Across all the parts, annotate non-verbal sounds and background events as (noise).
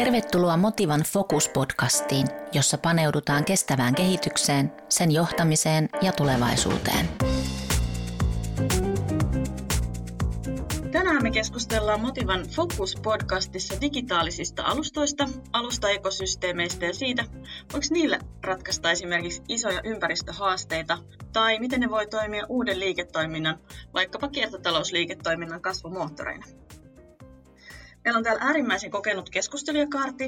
Tervetuloa Motivan Focus-podcastiin, jossa paneudutaan kestävään kehitykseen, sen johtamiseen ja tulevaisuuteen. Tänään me keskustellaan Motivan Focus-podcastissa digitaalisista alustoista, alustaekosysteemeistä ja siitä, voiko niillä ratkaista esimerkiksi isoja ympäristöhaasteita tai miten ne voi toimia uuden liiketoiminnan, vaikkapa kiertotalousliiketoiminnan kasvumoottoreina. Meillä on täällä äärimmäisen kokenut keskustelijakaarti,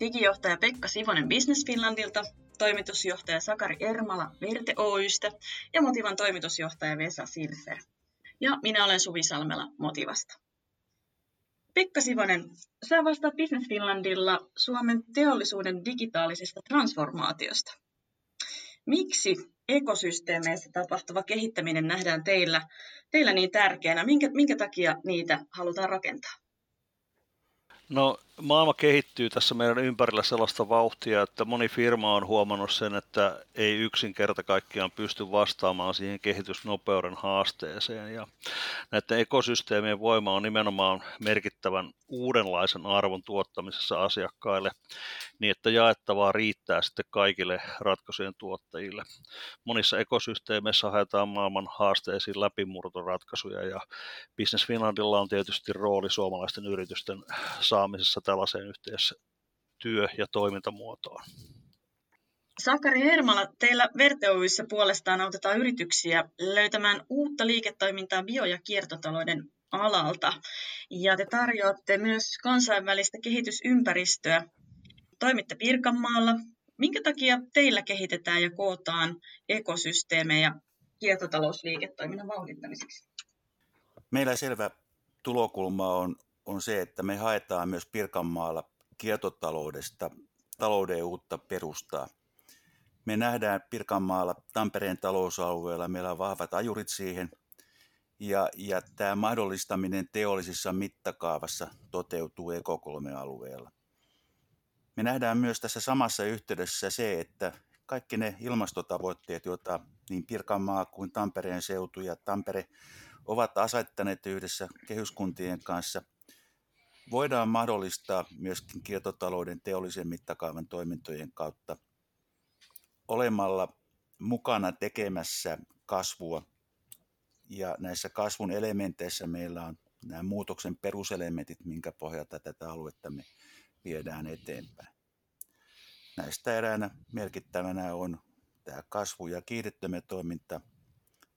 digijohtaja Pekka Sivonen Business Finlandilta, toimitusjohtaja Sakari Ermala Verte Oystä ja Motivan toimitusjohtaja Vesa Silfer. Ja minä olen Suvi Salmela Motivasta. Pekka Sivonen, sä vastaat Business Finlandilla Suomen teollisuuden digitaalisesta transformaatiosta. Miksi ekosysteemeissä tapahtuva kehittäminen nähdään teillä, teillä niin tärkeänä? Minkä, minkä takia niitä halutaan rakentaa? No maailma kehittyy tässä meidän ympärillä sellaista vauhtia, että moni firma on huomannut sen, että ei yksinkerta kaikkiaan pysty vastaamaan siihen kehitysnopeuden haasteeseen. Ja näiden ekosysteemien voima on nimenomaan merkittävän uudenlaisen arvon tuottamisessa asiakkaille, niin että jaettavaa riittää sitten kaikille ratkaisujen tuottajille. Monissa ekosysteemeissä haetaan maailman haasteisiin läpimurtoratkaisuja ja Business Finlandilla on tietysti rooli suomalaisten yritysten saamisessa tällaiseen yhteistyö- ja toimintamuotoon. Sakari Hermala, teillä Verteoyssä puolestaan autetaan yrityksiä löytämään uutta liiketoimintaa bio- ja kiertotalouden alalta. Ja te tarjoatte myös kansainvälistä kehitysympäristöä. Toimitte Pirkanmaalla. Minkä takia teillä kehitetään ja kootaan ekosysteemejä kiertotalousliiketoiminnan vauhdittamiseksi? Meillä selvä tulokulma on on se, että me haetaan myös Pirkanmaalla kiertotaloudesta talouden uutta perustaa. Me nähdään Pirkanmaalla Tampereen talousalueella, meillä on vahvat ajurit siihen, ja, ja tämä mahdollistaminen teollisissa mittakaavassa toteutuu Eko3-alueella. Me nähdään myös tässä samassa yhteydessä se, että kaikki ne ilmastotavoitteet, joita niin Pirkanmaa kuin Tampereen seutu ja Tampere ovat asettaneet yhdessä kehyskuntien kanssa – voidaan mahdollistaa myöskin kiertotalouden teollisen mittakaavan toimintojen kautta olemalla mukana tekemässä kasvua. Ja näissä kasvun elementeissä meillä on nämä muutoksen peruselementit, minkä pohjalta tätä aluetta me viedään eteenpäin. Näistä eräänä merkittävänä on tämä kasvu- ja kiihdyttömetoiminta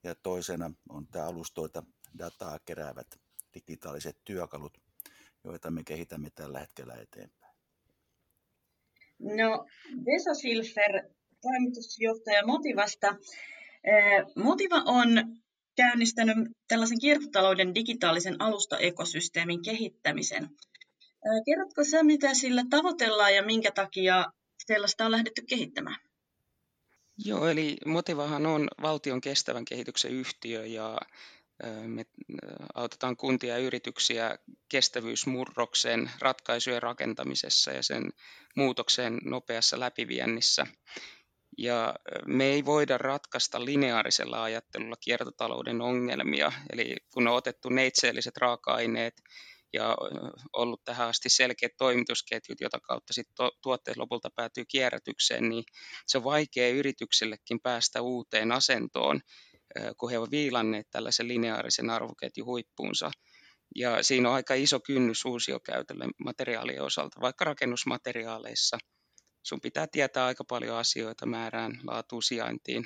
ja toisena on tämä alustoita dataa keräävät digitaaliset työkalut, joita me kehitämme tällä hetkellä eteenpäin? No, Vesa Silfer, toimitusjohtaja Motivasta. Motiva on käynnistänyt tällaisen kiertotalouden digitaalisen alustaekosysteemin kehittämisen. Kerrotko sä, mitä sillä tavoitellaan ja minkä takia sellaista on lähdetty kehittämään? Joo, eli Motivahan on valtion kestävän kehityksen yhtiö ja me autetaan kuntia ja yrityksiä kestävyysmurroksen ratkaisujen rakentamisessa ja sen muutoksen nopeassa läpiviennissä. Ja me ei voida ratkaista lineaarisella ajattelulla kiertotalouden ongelmia. Eli kun on otettu neitseelliset raaka-aineet ja ollut tähän asti selkeät toimitusketjut, jota kautta sit tuotteet lopulta päätyy kierrätykseen, niin se on vaikea yrityksillekin päästä uuteen asentoon kun he ovat viilanneet tällaisen lineaarisen arvoketjun huippuunsa. Ja siinä on aika iso kynnys uusiokäytölle materiaalien osalta, vaikka rakennusmateriaaleissa. Sun pitää tietää aika paljon asioita määrään, laatuun, sijaintiin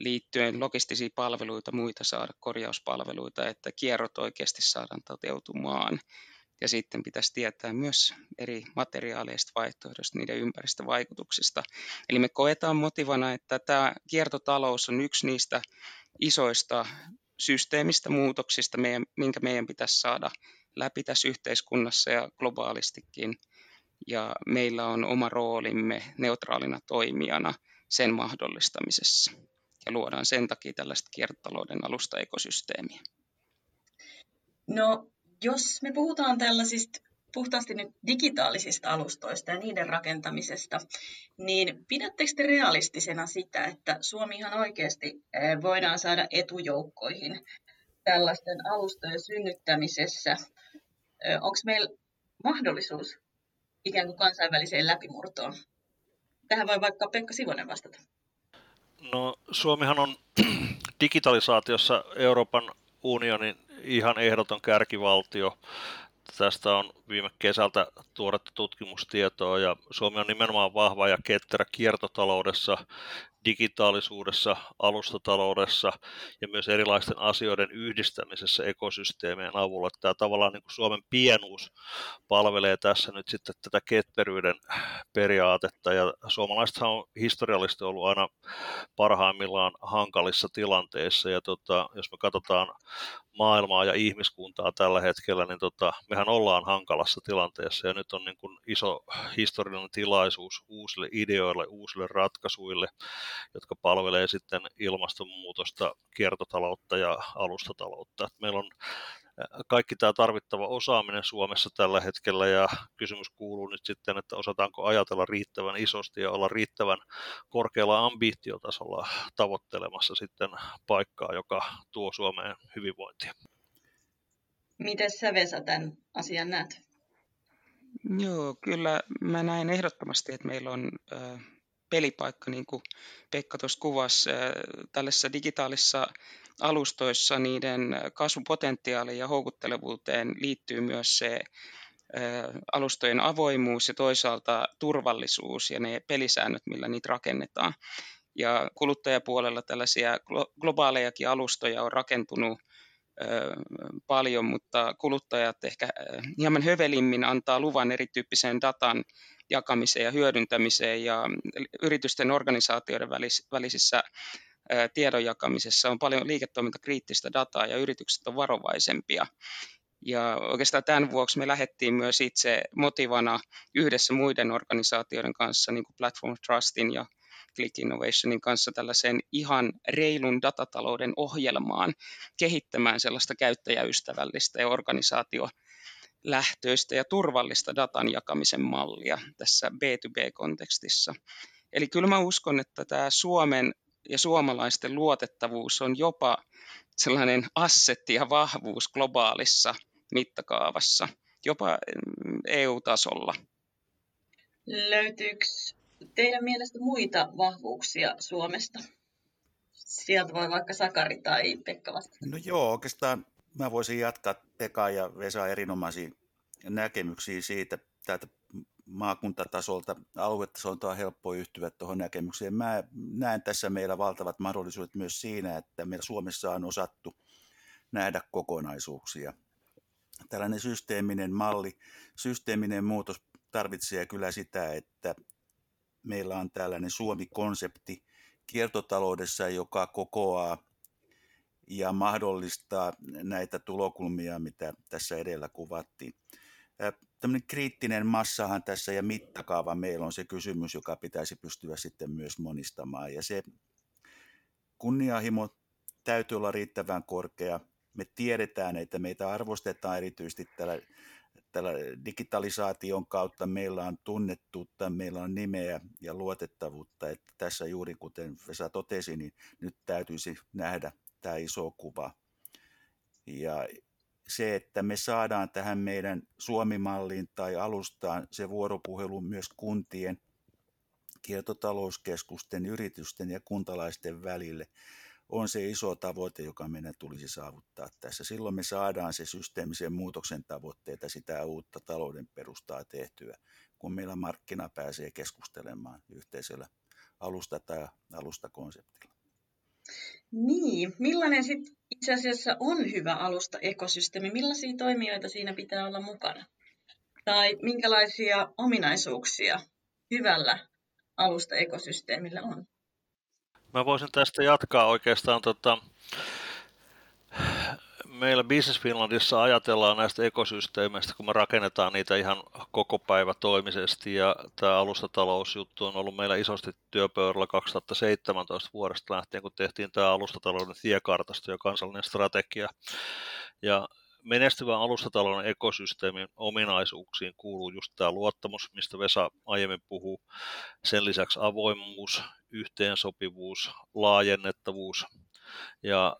liittyen logistisia palveluita, muita saada korjauspalveluita, että kierrot oikeasti saadaan toteutumaan. Ja sitten pitäisi tietää myös eri materiaaleista vaihtoehdoista, niiden ympäristövaikutuksista. Eli me koetaan motivana, että tämä kiertotalous on yksi niistä isoista systeemistä muutoksista, meidän, minkä meidän pitäisi saada läpi tässä yhteiskunnassa ja globaalistikin. Ja meillä on oma roolimme neutraalina toimijana sen mahdollistamisessa. Ja luodaan sen takia tällaista kiertotalouden alusta-ekosysteemiä. No, jos me puhutaan tällaisista puhtaasti nyt digitaalisista alustoista ja niiden rakentamisesta, niin pidättekö te realistisena sitä, että Suomi ihan oikeasti eh, voidaan saada etujoukkoihin tällaisten alustojen synnyttämisessä? Eh, Onko meillä mahdollisuus ikään kuin kansainväliseen läpimurtoon? Tähän voi vaikka Pekka Sivonen vastata. No Suomihan on (clears throat) digitalisaatiossa Euroopan unionin ihan ehdoton kärkivaltio. Tästä on viime kesältä tuoretta tutkimustietoa ja Suomi on nimenomaan vahva ja ketterä kiertotaloudessa, digitaalisuudessa, alustataloudessa ja myös erilaisten asioiden yhdistämisessä ekosysteemien avulla. Tämä tavallaan niin kuin Suomen pienuus palvelee tässä nyt sitten tätä ketteryyden periaatetta ja suomalaiset on historiallisesti ollut aina parhaimmillaan hankalissa tilanteissa ja tota, jos me katsotaan maailmaa ja ihmiskuntaa tällä hetkellä, niin tota, mehän ollaan hankalassa tilanteessa ja nyt on niin kuin iso historiallinen tilaisuus uusille ideoille, uusille ratkaisuille, jotka palvelee sitten ilmastonmuutosta, kiertotaloutta ja alustataloutta. Meillä on kaikki tämä tarvittava osaaminen Suomessa tällä hetkellä ja kysymys kuuluu nyt sitten, että osataanko ajatella riittävän isosti ja olla riittävän korkealla ambitiotasolla tavoittelemassa sitten paikkaa, joka tuo Suomeen hyvinvointia. Miten sä Vesa tämän asian näet? Joo, kyllä mä näen ehdottomasti, että meillä on äh, pelipaikka, niin kuin Pekka tuossa kuvasi, äh, tällaisessa digitaalisessa alustoissa niiden kasvupotentiaaliin ja houkuttelevuuteen liittyy myös se alustojen avoimuus ja toisaalta turvallisuus ja ne pelisäännöt, millä niitä rakennetaan. Ja kuluttajapuolella tällaisia globaalejakin alustoja on rakentunut paljon, mutta kuluttajat ehkä hieman hövelimmin antaa luvan erityyppiseen datan jakamiseen ja hyödyntämiseen ja yritysten organisaatioiden välisissä tiedon jakamisessa on paljon liiketoimintakriittistä dataa ja yritykset on varovaisempia. Ja oikeastaan tämän vuoksi me lähdettiin myös itse motivana yhdessä muiden organisaatioiden kanssa, niin kuin Platform Trustin ja Click Innovationin kanssa tällaiseen ihan reilun datatalouden ohjelmaan kehittämään sellaista käyttäjäystävällistä ja organisaatio lähtöistä ja turvallista datan jakamisen mallia tässä B2B-kontekstissa. Eli kyllä mä uskon, että tämä Suomen ja suomalaisten luotettavuus on jopa sellainen assetti ja vahvuus globaalissa mittakaavassa, jopa mm, EU-tasolla. Löytyykö teidän mielestä muita vahvuuksia Suomesta? Sieltä voi vaikka Sakari tai Pekka vastata. No joo, oikeastaan mä voisin jatkaa Pekka ja Vesa erinomaisia näkemyksiä siitä täältä maakuntatasolta, aluetasolta on helppo yhtyä tuohon näkemykseen. Mä näen tässä meillä valtavat mahdollisuudet myös siinä, että meillä Suomessa on osattu nähdä kokonaisuuksia. Tällainen systeeminen malli, systeeminen muutos tarvitsee kyllä sitä, että meillä on tällainen Suomi-konsepti kiertotaloudessa, joka kokoaa ja mahdollistaa näitä tulokulmia, mitä tässä edellä kuvattiin tämmöinen kriittinen massahan tässä ja mittakaava meillä on se kysymys, joka pitäisi pystyä sitten myös monistamaan. Ja se kunnianhimo täytyy olla riittävän korkea. Me tiedetään, että meitä arvostetaan erityisesti tällä, tällä digitalisaation kautta. Meillä on tunnettuutta, meillä on nimeä ja luotettavuutta. Että tässä juuri kuten Vesa totesi, niin nyt täytyisi nähdä tämä iso kuva. Ja se, että me saadaan tähän meidän Suomi-malliin tai alustaan se vuoropuhelu myös kuntien, kiertotalouskeskusten, yritysten ja kuntalaisten välille, on se iso tavoite, joka meidän tulisi saavuttaa tässä. Silloin me saadaan se systeemisen muutoksen tavoitteita, sitä uutta talouden perustaa tehtyä, kun meillä markkina pääsee keskustelemaan yhteisellä alusta tai alustakonseptilla. Niin, millainen sitten itse asiassa on hyvä alusta ekosysteemi? Millaisia toimijoita siinä pitää olla mukana? Tai minkälaisia ominaisuuksia hyvällä alusta ekosysteemillä on? Mä voisin tästä jatkaa oikeastaan tota, meillä Business Finlandissa ajatellaan näistä ekosysteemeistä, kun me rakennetaan niitä ihan koko päivä toimisesti ja tämä alustatalousjuttu on ollut meillä isosti työpöydällä 2017 vuodesta lähtien, kun tehtiin tämä alustatalouden tiekartasto ja kansallinen strategia. Ja menestyvän alustatalouden ekosysteemin ominaisuuksiin kuuluu just tämä luottamus, mistä Vesa aiemmin puhuu. Sen lisäksi avoimuus, yhteensopivuus, laajennettavuus, Ja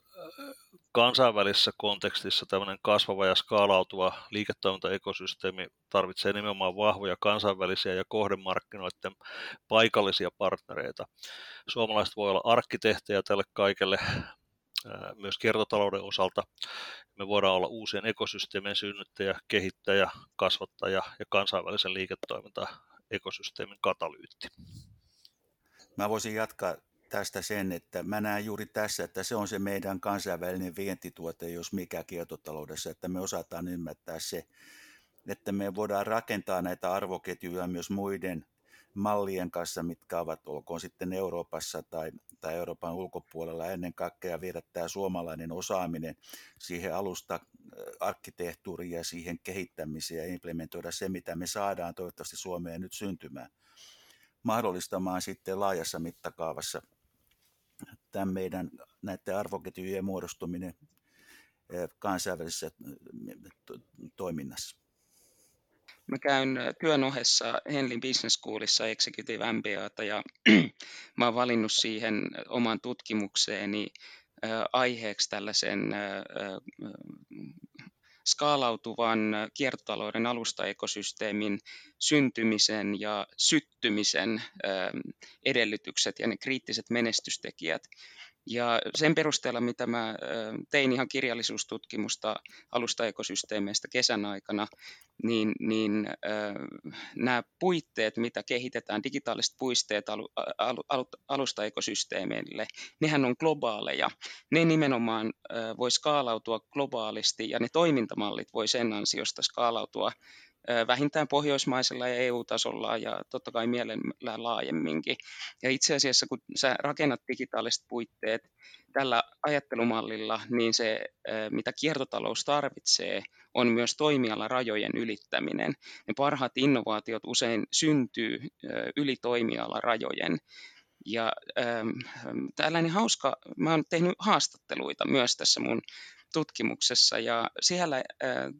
kansainvälisessä kontekstissa tämmöinen kasvava ja skaalautuva liiketoimintaekosysteemi tarvitsee nimenomaan vahvoja kansainvälisiä ja kohdemarkkinoiden paikallisia partnereita. Suomalaiset voi olla arkkitehtejä tälle kaikelle myös kiertotalouden osalta. Me voidaan olla uusien ekosysteemien synnyttäjä, kehittäjä, kasvattaja ja kansainvälisen liiketoimintaekosysteemin katalyytti. Mä voisin jatkaa tästä sen, että mä näen juuri tässä, että se on se meidän kansainvälinen vientituote, jos mikä kiertotaloudessa, että me osataan ymmärtää se, että me voidaan rakentaa näitä arvoketjuja myös muiden mallien kanssa, mitkä ovat, olkoon sitten Euroopassa tai, tai Euroopan ulkopuolella, ennen kaikkea viedä tämä suomalainen osaaminen siihen alusta arkkitehtuuriin ja siihen kehittämiseen ja implementoida se, mitä me saadaan toivottavasti Suomeen nyt syntymään mahdollistamaan sitten laajassa mittakaavassa tämän meidän näiden arvoketjujen muodostuminen eh, kansainvälisessä eh, toiminnassa. Mä käyn eh, työn ohessa Henlin Business Schoolissa Executive MBAta ja (clears throat) mä oon valinnut siihen oman tutkimukseeni aiheeksi tällaisen skaalautuvan kiertotalouden alustaekosysteemin syntymisen ja syttymisen edellytykset ja ne kriittiset menestystekijät. Ja sen perusteella, mitä mä tein ihan kirjallisuustutkimusta alustaekosysteemeistä kesän aikana, niin, niin äh, nämä puitteet, mitä kehitetään, digitaaliset puisteet alu, alu, alu, alustaekosysteemeille, nehän on globaaleja. Ne nimenomaan äh, voi skaalautua globaalisti ja ne toimintamallit voi sen ansiosta skaalautua vähintään pohjoismaisella ja EU-tasolla ja totta kai mielellään laajemminkin. Ja itse asiassa kun sä rakennat digitaaliset puitteet tällä ajattelumallilla, niin se mitä kiertotalous tarvitsee on myös toimialarajojen ylittäminen. Ne parhaat innovaatiot usein syntyy yli toimialarajojen. Ja ähm, tällainen hauska, mä oon tehnyt haastatteluita myös tässä mun tutkimuksessa ja siellä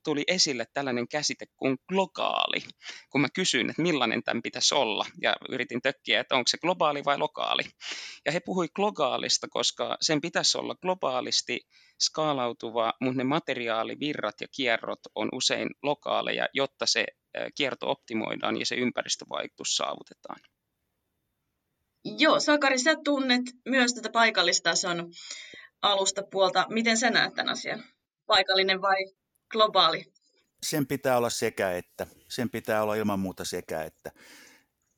tuli esille tällainen käsite kuin globaali, kun mä kysyin, että millainen tämän pitäisi olla ja yritin tökkiä, että onko se globaali vai lokaali. Ja he puhui globaalista, koska sen pitäisi olla globaalisti skaalautuva, mutta ne materiaalivirrat ja kierrot on usein lokaaleja, jotta se kierto optimoidaan ja se ympäristövaikutus saavutetaan. Joo, Sakari, sä tunnet myös tätä paikallistason alustapuolta. Miten sä näet tämän asian? Paikallinen vai globaali? Sen pitää olla sekä että. Sen pitää olla ilman muuta sekä että.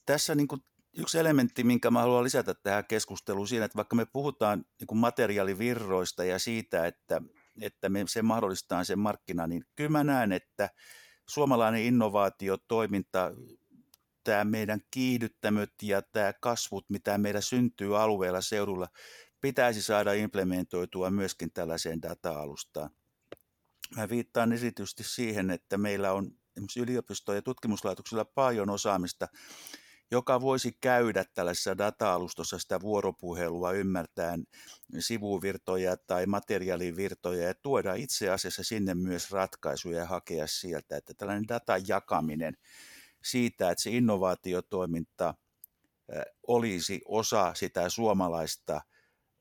Tässä niin kuin yksi elementti, minkä mä haluan lisätä tähän keskusteluun siinä, että vaikka me puhutaan niin kuin materiaalivirroista ja siitä, että, että me se mahdollistaa sen markkina, niin kyllä mä näen, että suomalainen innovaatiotoiminta, tämä meidän kiihdyttämöt ja tämä kasvut, mitä meillä syntyy alueella, seudulla, pitäisi saada implementoitua myöskin tällaiseen data-alustaan. Mä viittaan esitysti siihen, että meillä on yliopistojen ja tutkimuslaitoksilla paljon osaamista, joka voisi käydä tällaisessa data-alustossa sitä vuoropuhelua ymmärtäen sivuvirtoja tai materiaalivirtoja ja tuoda itse asiassa sinne myös ratkaisuja ja hakea sieltä, että tällainen datan jakaminen siitä, että se innovaatiotoiminta olisi osa sitä suomalaista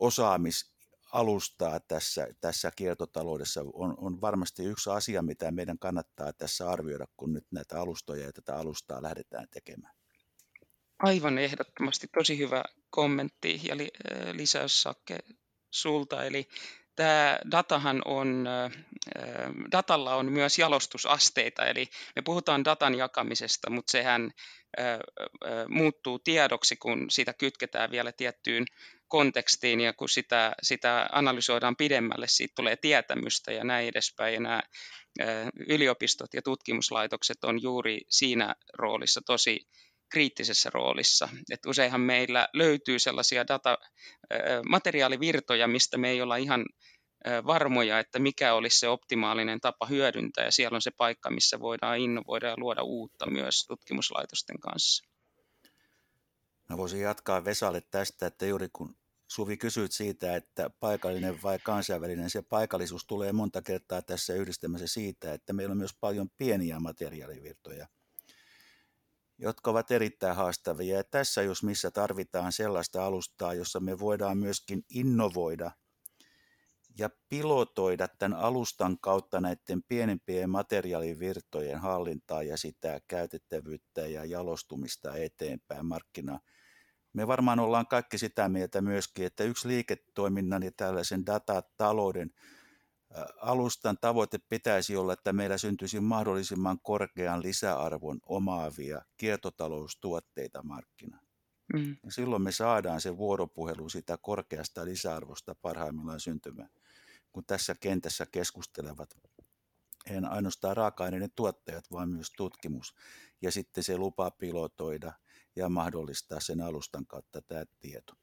osaamisalustaa tässä, tässä kiertotaloudessa on, on varmasti yksi asia, mitä meidän kannattaa tässä arvioida, kun nyt näitä alustoja ja tätä alustaa lähdetään tekemään. Aivan ehdottomasti tosi hyvä kommentti ja li, lisäys Sakke sulta. Eli tämä datahan on, datalla on myös jalostusasteita, eli me puhutaan datan jakamisesta, mutta sehän muuttuu tiedoksi, kun sitä kytketään vielä tiettyyn kontekstiin ja kun sitä, sitä analysoidaan pidemmälle, siitä tulee tietämystä ja näin edespäin. Ja nämä yliopistot ja tutkimuslaitokset on juuri siinä roolissa tosi kriittisessä roolissa. Et useinhan meillä löytyy sellaisia data, materiaalivirtoja, mistä me ei olla ihan varmoja, että mikä olisi se optimaalinen tapa hyödyntää, ja siellä on se paikka, missä voidaan innovoida ja luoda uutta myös tutkimuslaitosten kanssa. Mä voisin jatkaa Vesalle tästä, että juuri kun Suvi kysyit siitä, että paikallinen vai kansainvälinen, se paikallisuus tulee monta kertaa tässä yhdistämässä siitä, että meillä on myös paljon pieniä materiaalivirtoja, jotka ovat erittäin haastavia. Ja tässä jos missä tarvitaan sellaista alustaa, jossa me voidaan myöskin innovoida ja pilotoida tämän alustan kautta näiden pienempien materiaalivirtojen hallintaa ja sitä käytettävyyttä ja jalostumista eteenpäin markkinaan. Me varmaan ollaan kaikki sitä mieltä myöskin, että yksi liiketoiminnan ja tällaisen datatalouden alustan tavoite pitäisi olla, että meillä syntyisi mahdollisimman korkean lisäarvon omaavia kiertotaloustuotteita markkinaan. Mm. Ja silloin me saadaan se vuoropuhelu sitä korkeasta lisäarvosta parhaimmillaan syntymään, kun tässä kentässä keskustelevat en ainoastaan raaka-aineiden tuottajat, vaan myös tutkimus. Ja sitten se lupa pilotoida ja mahdollistaa sen alustan kautta tämä tieto.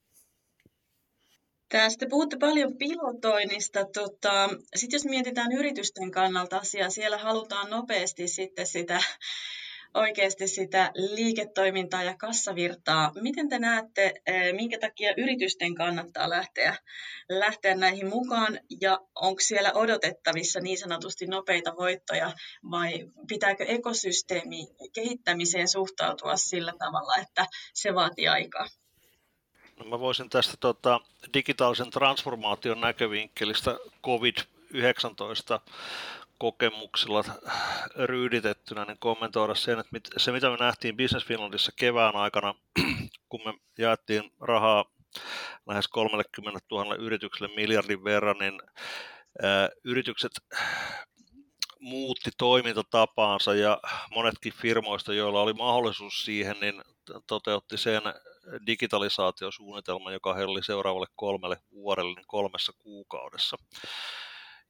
Tästä puhutte paljon pilotoinnista. Tota, sitten jos mietitään yritysten kannalta asiaa, siellä halutaan nopeasti sitten sitä oikeasti sitä liiketoimintaa ja kassavirtaa. Miten te näette, eh, minkä takia yritysten kannattaa lähteä, lähteä näihin mukaan ja onko siellä odotettavissa niin sanotusti nopeita voittoja vai pitääkö ekosysteemi kehittämiseen suhtautua sillä tavalla, että se vaatii aikaa? No mä voisin tästä tota, digitaalisen transformaation näkövinkkelistä COVID-19 kokemuksilla ryyditettynä niin kommentoida sen, että se mitä me nähtiin Business Finlandissa kevään aikana, (clears throat) kun me jaettiin rahaa lähes 30 000 yritykselle miljardin verran, niin ää, yritykset muutti toimintatapaansa ja monetkin firmoista, joilla oli mahdollisuus siihen, niin toteutti sen digitalisaatiosuunnitelman, joka heillä oli seuraavalle kolmelle vuodelle niin kolmessa kuukaudessa.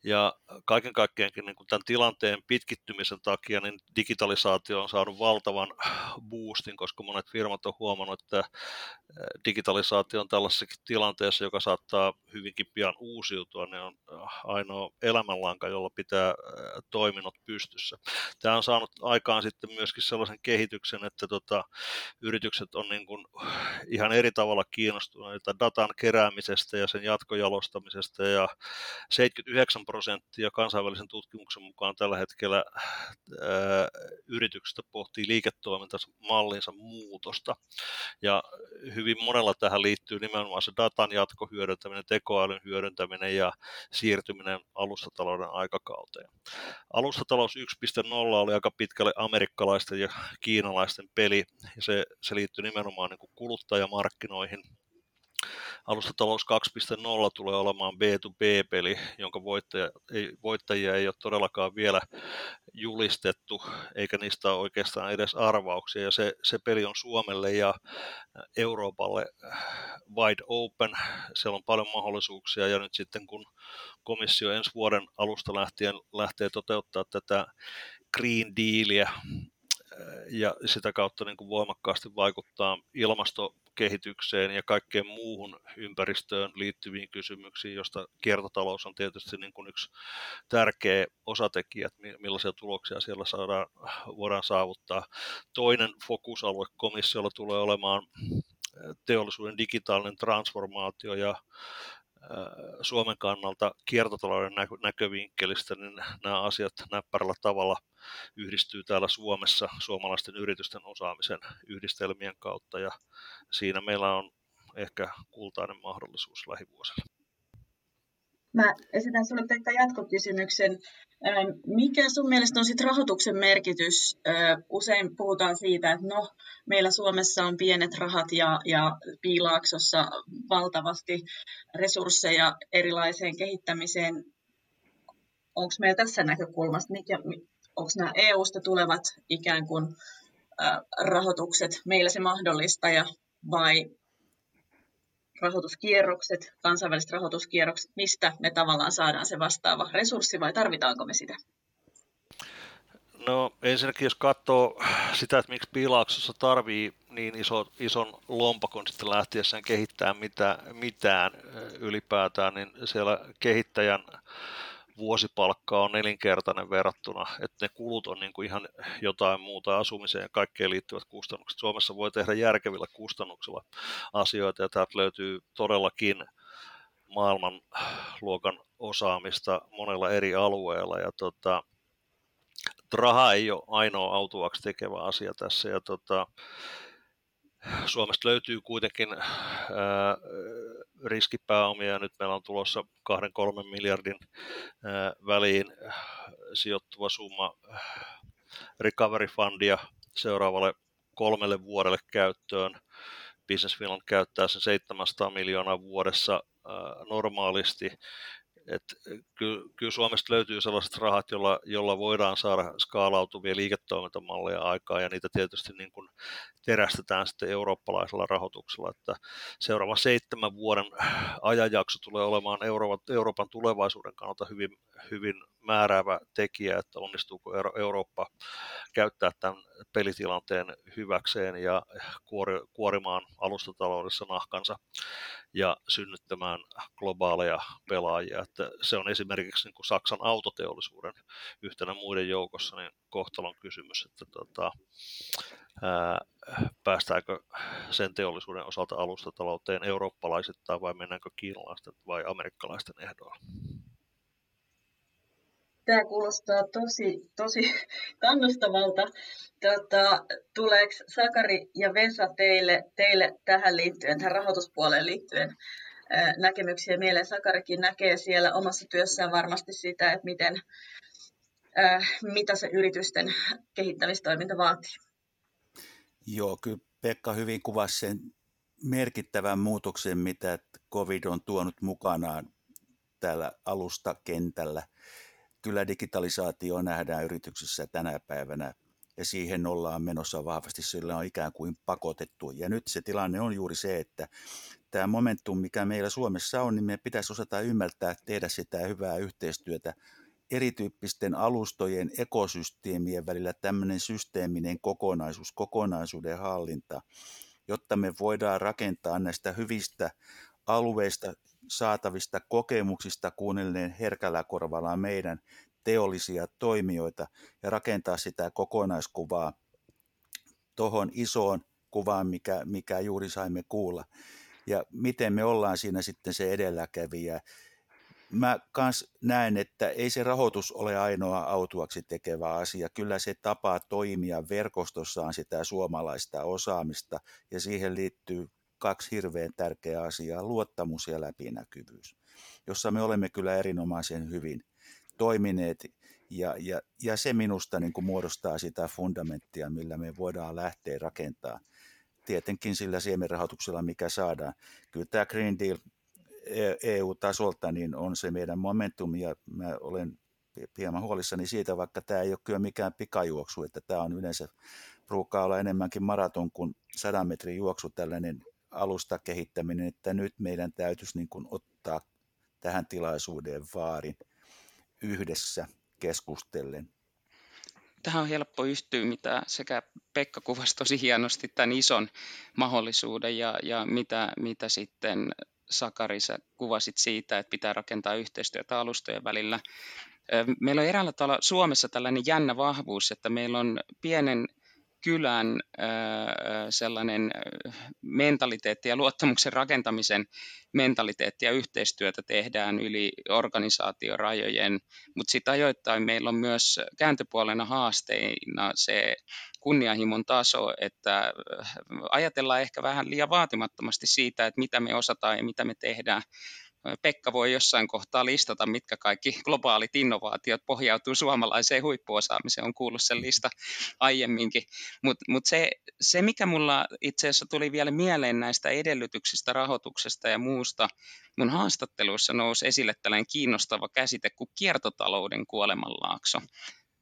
Ja kaiken kaikkiaankin niin kuin tämän tilanteen pitkittymisen takia niin digitalisaatio on saanut valtavan boostin, koska monet firmat on huomannut, että digitalisaatio on tällaisessakin tilanteessa, joka saattaa hyvinkin pian uusiutua, niin on ainoa elämänlanka, jolla pitää toiminnot pystyssä. Tämä on saanut aikaan sitten myöskin sellaisen kehityksen, että tota, yritykset on niin kuin ihan eri tavalla kiinnostuneita datan keräämisestä ja sen jatkojalostamisesta ja 79 prosenttia kansainvälisen tutkimuksen mukaan tällä hetkellä ää, yrityksistä pohtii liiketoimintamallinsa muutosta. Ja hyvin monella tähän liittyy nimenomaan se datan jatkohyödyntäminen, tekoälyn hyödyntäminen ja siirtyminen alustatalouden aikakauteen. Alustatalous 1.0 oli aika pitkälle amerikkalaisten ja kiinalaisten peli, ja se, se liittyy nimenomaan niin kuin kuluttajamarkkinoihin, Alustatalous 2.0 tulee olemaan B2B-peli, jonka voittaja, ei, voittajia ei ole todellakaan vielä julistettu, eikä niistä ole oikeastaan edes arvauksia. Ja se, se peli on Suomelle ja Euroopalle wide open. Siellä on paljon mahdollisuuksia ja nyt sitten kun komissio ensi vuoden alusta lähtien lähtee toteuttaa tätä Green Dealia, ja sitä kautta niin kuin voimakkaasti vaikuttaa ilmastokehitykseen ja kaikkeen muuhun ympäristöön liittyviin kysymyksiin, josta kiertotalous on tietysti niin kuin yksi tärkeä osatekijä, millaisia tuloksia siellä saadaan, voidaan saavuttaa. Toinen fokusalue komissiolla tulee olemaan teollisuuden digitaalinen transformaatio ja Suomen kannalta kiertotalouden näkövinkkelistä, niin nämä asiat näppärällä tavalla yhdistyy täällä Suomessa suomalaisten yritysten osaamisen yhdistelmien kautta ja siinä meillä on ehkä kultainen mahdollisuus lähivuosille. Mä esitän sinulle Pekka jatkokysymyksen. Mikä sun mielestä on sit rahoituksen merkitys? Usein puhutaan siitä, että no, meillä Suomessa on pienet rahat ja, ja Piilaaksossa valtavasti resursseja erilaiseen kehittämiseen. Onko meillä tässä näkökulmasta, onko nämä EU-sta tulevat ikään kuin rahoitukset meillä se mahdollistaja vai rahoituskierrokset, kansainväliset rahoituskierrokset, mistä me tavallaan saadaan se vastaava resurssi vai tarvitaanko me sitä? No ensinnäkin jos katsoo sitä, että miksi piilaaksossa tarvii niin iso, ison lompakon sitten lähtiessään kehittää mitä, mitään ylipäätään, niin siellä kehittäjän vuosipalkka on nelinkertainen verrattuna, että ne kulut on niin kuin ihan jotain muuta asumiseen ja kaikkeen liittyvät kustannukset. Suomessa voi tehdä järkevillä kustannuksilla asioita ja täältä löytyy todellakin maailmanluokan osaamista monella eri alueella ja tota, raha ei ole ainoa autuaksi tekevä asia tässä ja tota, Suomesta löytyy kuitenkin ää, riskipääomia nyt meillä on tulossa 2-3 miljardin väliin sijoittuva summa recovery fundia seuraavalle kolmelle vuodelle käyttöön. Business Finland käyttää sen 700 miljoonaa vuodessa normaalisti et kyllä, kyllä Suomesta löytyy sellaiset rahat, jolla, jolla voidaan saada skaalautuvia liiketoimintamalleja aikaan, ja niitä tietysti niin kuin terästetään sitten eurooppalaisella rahoituksella, että seuraava seitsemän vuoden ajanjakso tulee olemaan Euroopan, Euroopan tulevaisuuden kannalta hyvin, hyvin määräävä tekijä, että onnistuuko Eurooppa käyttää tämän pelitilanteen hyväkseen ja kuorimaan alustataloudessa nahkansa ja synnyttämään globaaleja pelaajia. Että se on esimerkiksi niin kuin Saksan autoteollisuuden yhtenä muiden joukossa niin kohtalon kysymys, että tota, ää, päästäänkö sen teollisuuden osalta alustatalouteen eurooppalaisittain vai mennäänkö kiinalaisten vai amerikkalaisten ehdoilla? Tämä kuulostaa tosi, tosi (laughs) kannustavalta. Tota, tuleeko Sakari ja Vesa teille, teille tähän liittyen, tähän rahoituspuoleen liittyen näkemyksiä mieleen? Sakarikin näkee siellä omassa työssään varmasti sitä, että miten, mitä se yritysten kehittämistoiminta vaatii. Joo, kyllä Pekka hyvin kuvasi sen merkittävän muutoksen, mitä COVID on tuonut mukanaan täällä alustakentällä kyllä digitalisaatio nähdään yrityksissä tänä päivänä ja siihen ollaan menossa vahvasti, sillä on ikään kuin pakotettu. Ja nyt se tilanne on juuri se, että tämä momentum, mikä meillä Suomessa on, niin meidän pitäisi osata ymmärtää, tehdä sitä hyvää yhteistyötä erityyppisten alustojen ekosysteemien välillä tämmöinen systeeminen kokonaisuus, kokonaisuuden hallinta, jotta me voidaan rakentaa näistä hyvistä alueista saatavista kokemuksista kuunnelleen herkällä korvalla meidän teollisia toimijoita ja rakentaa sitä kokonaiskuvaa tuohon isoon kuvaan, mikä, mikä juuri saimme kuulla. Ja miten me ollaan siinä sitten se edelläkävijä. Mä kans näen, että ei se rahoitus ole ainoa autuaksi tekevä asia. Kyllä se tapa toimia verkostossa on sitä suomalaista osaamista ja siihen liittyy kaksi hirveän tärkeää asiaa, luottamus ja läpinäkyvyys, jossa me olemme kyllä erinomaisen hyvin toimineet ja, ja, ja se minusta niin kuin muodostaa sitä fundamenttia, millä me voidaan lähteä rakentamaan. Tietenkin sillä siemenrahoituksella, mikä saadaan. Kyllä tämä Green Deal EU-tasolta niin on se meidän momentum ja mä olen hieman huolissani siitä, vaikka tämä ei ole kyllä mikään pikajuoksu, että tämä on yleensä ruukaa olla enemmänkin maraton kuin sadan metrin juoksu tällainen alusta kehittäminen, että nyt meidän täytyisi niin kuin ottaa tähän tilaisuuden vaarin yhdessä keskustellen. Tähän on helppo yhtyä, mitä sekä Pekka kuvasi tosi hienosti tämän ison mahdollisuuden ja, ja mitä, mitä sitten Sakari, sä kuvasit siitä, että pitää rakentaa yhteistyötä alustojen välillä. Meillä on eräällä tavalla Suomessa tällainen jännä vahvuus, että meillä on pienen kylän sellainen mentaliteetti ja luottamuksen rakentamisen mentaliteetti ja yhteistyötä tehdään yli organisaatiorajojen, mutta sitten ajoittain meillä on myös kääntöpuolena haasteina se kunnianhimon taso, että ajatellaan ehkä vähän liian vaatimattomasti siitä, että mitä me osataan ja mitä me tehdään Pekka voi jossain kohtaa listata, mitkä kaikki globaalit innovaatiot pohjautuu suomalaiseen huippuosaamiseen. On kuullut sen lista aiemminkin. Mutta mut se, se, mikä mulla itse asiassa tuli vielä mieleen näistä edellytyksistä, rahoituksesta ja muusta, mun haastatteluissa nousi esille tällainen kiinnostava käsite kuin kiertotalouden kuolemanlaakso.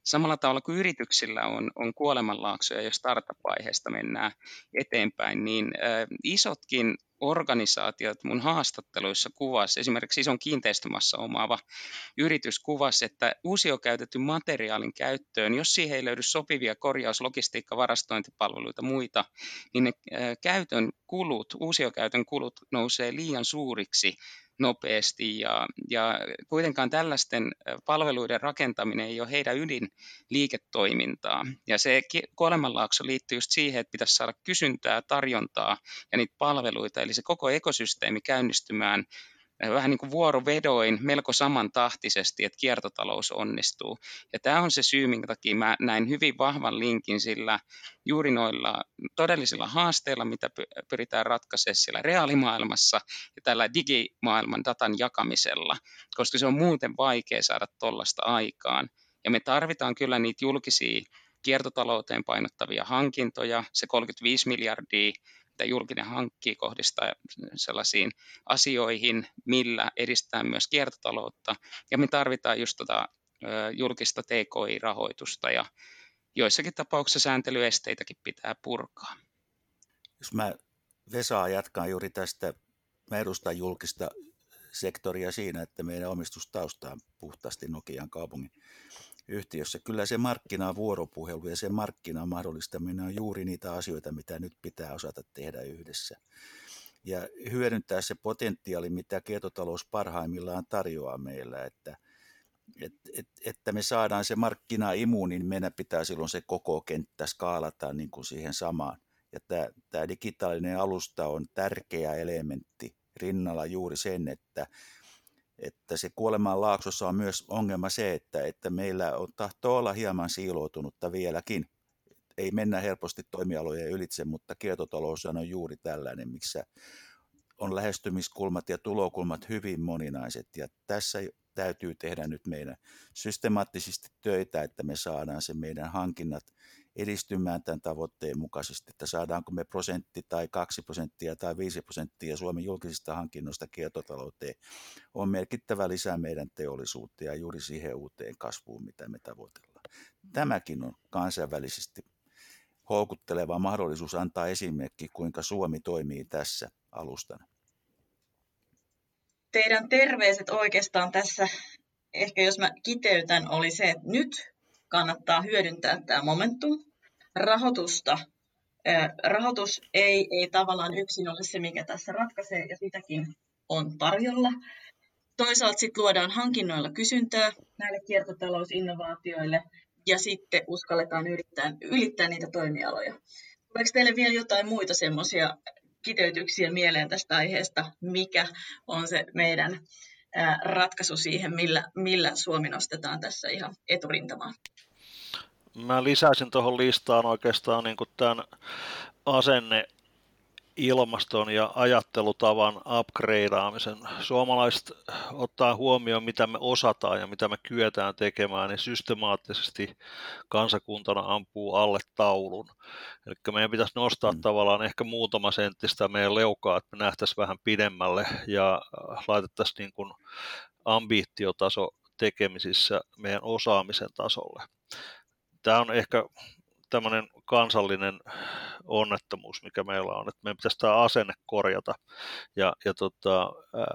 Samalla tavalla kuin yrityksillä on, on kuolemanlaaksoja ja startup-vaiheesta mennään eteenpäin, niin äh, isotkin organisaatiot mun haastatteluissa kuvasi, esimerkiksi ison kiinteistömassa omaava yritys kuvasi, että uusiokäytetyn materiaalin käyttöön, jos siihen ei löydy sopivia korjaus-, logistiikka-, varastointipalveluita muita, niin ne käytön kulut, uusiokäytön kulut nousee liian suuriksi nopeasti ja, ja kuitenkaan tällaisten palveluiden rakentaminen ei ole heidän ydinliiketoimintaa. Ja se kuolemanlaakso liittyy just siihen, että pitäisi saada kysyntää, tarjontaa ja niitä palveluita, eli se koko ekosysteemi käynnistymään vähän niin kuin vuorovedoin melko samantahtisesti, että kiertotalous onnistuu. Ja tämä on se syy, minkä takia mä näin hyvin vahvan linkin sillä juuri noilla todellisilla haasteilla, mitä pyritään ratkaisemaan siellä reaalimaailmassa ja tällä digimaailman datan jakamisella, koska se on muuten vaikea saada tuollaista aikaan. Ja me tarvitaan kyllä niitä julkisia kiertotalouteen painottavia hankintoja, se 35 miljardia mitä julkinen hankkii kohdistaa sellaisiin asioihin, millä edistää myös kiertotaloutta. Ja me tarvitaan just tota, julkista TKI-rahoitusta ja joissakin tapauksissa sääntelyesteitäkin pitää purkaa. Jos mä Vesaa jatkan juuri tästä, mä edustan julkista sektoria siinä, että meidän omistustausta on puhtaasti Nokian kaupungin yhtiössä. Kyllä se markkinavuoropuhelu ja se markkinan mahdollistaminen on juuri niitä asioita, mitä nyt pitää osata tehdä yhdessä. Ja hyödyntää se potentiaali, mitä kiertotalous parhaimmillaan tarjoaa meillä, että, et, et, että me saadaan se markkinaimu, niin meidän pitää silloin se koko kenttä skaalata niin kuin siihen samaan. Ja tämä, tämä digitaalinen alusta on tärkeä elementti rinnalla juuri sen, että että se kuolemaan laaksossa on myös ongelma se, että, että meillä on tahtoo olla hieman siiloutunutta vieläkin. Ei mennä helposti toimialojen ylitse, mutta kiertotalous on juuri tällainen, missä on lähestymiskulmat ja tulokulmat hyvin moninaiset. Ja tässä täytyy tehdä nyt meidän systemaattisesti töitä, että me saadaan se meidän hankinnat edistymään tämän tavoitteen mukaisesti, että saadaanko me prosentti tai kaksi prosenttia tai viisi prosenttia Suomen julkisista hankinnoista kiertotalouteen, on merkittävä lisä meidän teollisuutta ja juuri siihen uuteen kasvuun, mitä me tavoitellaan. Tämäkin on kansainvälisesti houkutteleva mahdollisuus antaa esimerkki, kuinka Suomi toimii tässä alustana. Teidän terveiset oikeastaan tässä, ehkä jos mä kiteytän, oli se, että nyt kannattaa hyödyntää tämä momentum. Rahoitusta. Rahoitus ei, ei tavallaan yksin ole se, mikä tässä ratkaisee, ja sitäkin on tarjolla. Toisaalta sitten luodaan hankinnoilla kysyntää näille kiertotalousinnovaatioille, ja sitten uskalletaan yrittää, ylittää niitä toimialoja. Tuleeko teille vielä jotain muita semmoisia kiteytyksiä mieleen tästä aiheesta, mikä on se meidän ratkaisu siihen, millä, millä Suomi nostetaan tässä ihan eturintamaan? Mä lisäisin tuohon listaan oikeastaan niin kuin tämän asenne ilmaston ja ajattelutavan upgradeaamisen. Suomalaiset ottaa huomioon, mitä me osataan ja mitä me kyetään tekemään, niin systemaattisesti kansakuntana ampuu alle taulun. Eli meidän pitäisi nostaa mm. tavallaan ehkä muutama senttistä meidän leukaa, että me nähtäisiin vähän pidemmälle ja laitettaisiin niin kuin ambiittiotaso tekemisissä meidän osaamisen tasolle. Tämä on ehkä tämmöinen kansallinen onnettomuus, mikä meillä on, että meidän pitäisi tämä asenne korjata ja, ja tota, ää,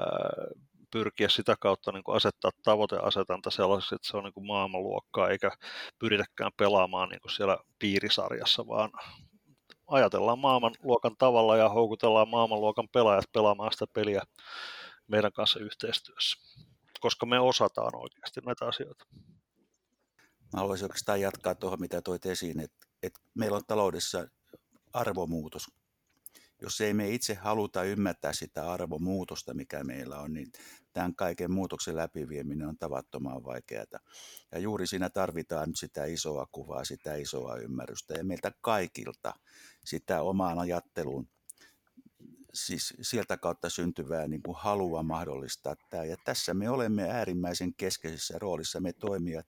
pyrkiä sitä kautta niin kuin asettaa tavoiteasetanta sellaiseksi, että se on niin kuin maailmanluokkaa, eikä pyritäkään pelaamaan niin kuin siellä piirisarjassa, vaan ajatellaan maailmanluokan tavalla ja houkutellaan maailmanluokan pelaajat pelaamaan sitä peliä meidän kanssa yhteistyössä, koska me osataan oikeasti näitä asioita. Mä haluaisin oikeastaan jatkaa tuohon, mitä toit esiin, että, että meillä on taloudessa arvomuutos. Jos ei me itse haluta ymmärtää sitä arvomuutosta, mikä meillä on, niin tämän kaiken muutoksen läpivieminen on tavattoman vaikeaa. Ja juuri siinä tarvitaan nyt sitä isoa kuvaa, sitä isoa ymmärrystä ja meiltä kaikilta sitä omaan ajatteluun siis sieltä kautta syntyvää niin kuin halua mahdollistaa tämä. Ja tässä me olemme äärimmäisen keskeisessä roolissa, me toimijat,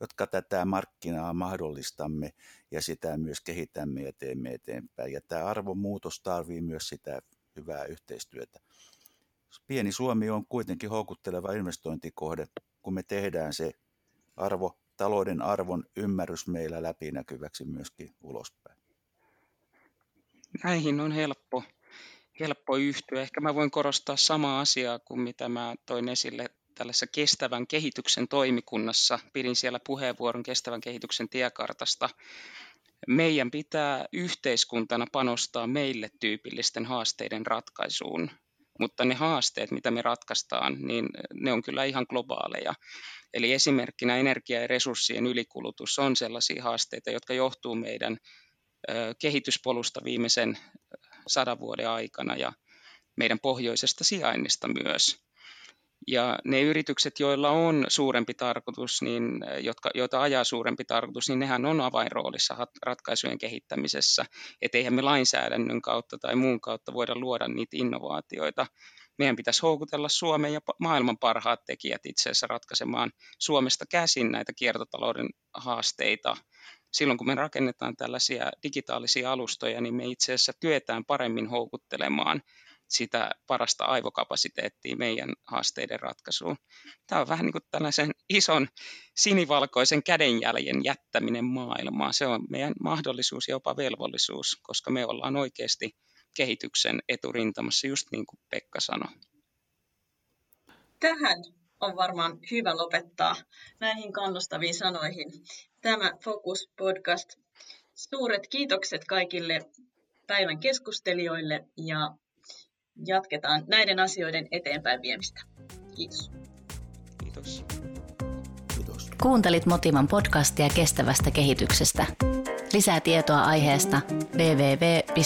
jotka tätä markkinaa mahdollistamme ja sitä myös kehitämme ja teemme eteenpäin. Ja tämä arvomuutos tarvii myös sitä hyvää yhteistyötä. Pieni Suomi on kuitenkin houkutteleva investointikohde, kun me tehdään se arvo, talouden arvon ymmärrys meillä läpinäkyväksi myöskin ulospäin. Näihin on helppo, helppo yhtyä. Ehkä mä voin korostaa samaa asiaa kuin mitä mä toin esille tällaisessa kestävän kehityksen toimikunnassa. Pidin siellä puheenvuoron kestävän kehityksen tiekartasta. Meidän pitää yhteiskuntana panostaa meille tyypillisten haasteiden ratkaisuun, mutta ne haasteet, mitä me ratkaistaan, niin ne on kyllä ihan globaaleja. Eli esimerkkinä energia- ja resurssien ylikulutus on sellaisia haasteita, jotka johtuu meidän kehityspolusta viimeisen sadan vuoden aikana ja meidän pohjoisesta sijainnista myös. Ja ne yritykset, joilla on suurempi tarkoitus, niin, jotka, joita ajaa suurempi tarkoitus, niin nehän on avainroolissa ratkaisujen kehittämisessä. Että eihän me lainsäädännön kautta tai muun kautta voida luoda niitä innovaatioita. Meidän pitäisi houkutella Suomen ja maailman parhaat tekijät itse asiassa ratkaisemaan Suomesta käsin näitä kiertotalouden haasteita. Silloin kun me rakennetaan tällaisia digitaalisia alustoja, niin me itse asiassa työtään paremmin houkuttelemaan sitä parasta aivokapasiteettia meidän haasteiden ratkaisuun. Tämä on vähän niin kuin tällaisen ison sinivalkoisen kädenjäljen jättäminen maailmaan. Se on meidän mahdollisuus ja jopa velvollisuus, koska me ollaan oikeasti kehityksen eturintamassa, just niin kuin Pekka sanoi. Tähän on varmaan hyvä lopettaa näihin kannustaviin sanoihin tämä Focus Podcast. Suuret kiitokset kaikille päivän keskustelijoille ja jatketaan näiden asioiden eteenpäin viemistä. Kiitos. Kiitos. Kiitos. Kuuntelit Motivan podcastia kestävästä kehityksestä. Lisää tietoa aiheesta www.motiva.fi.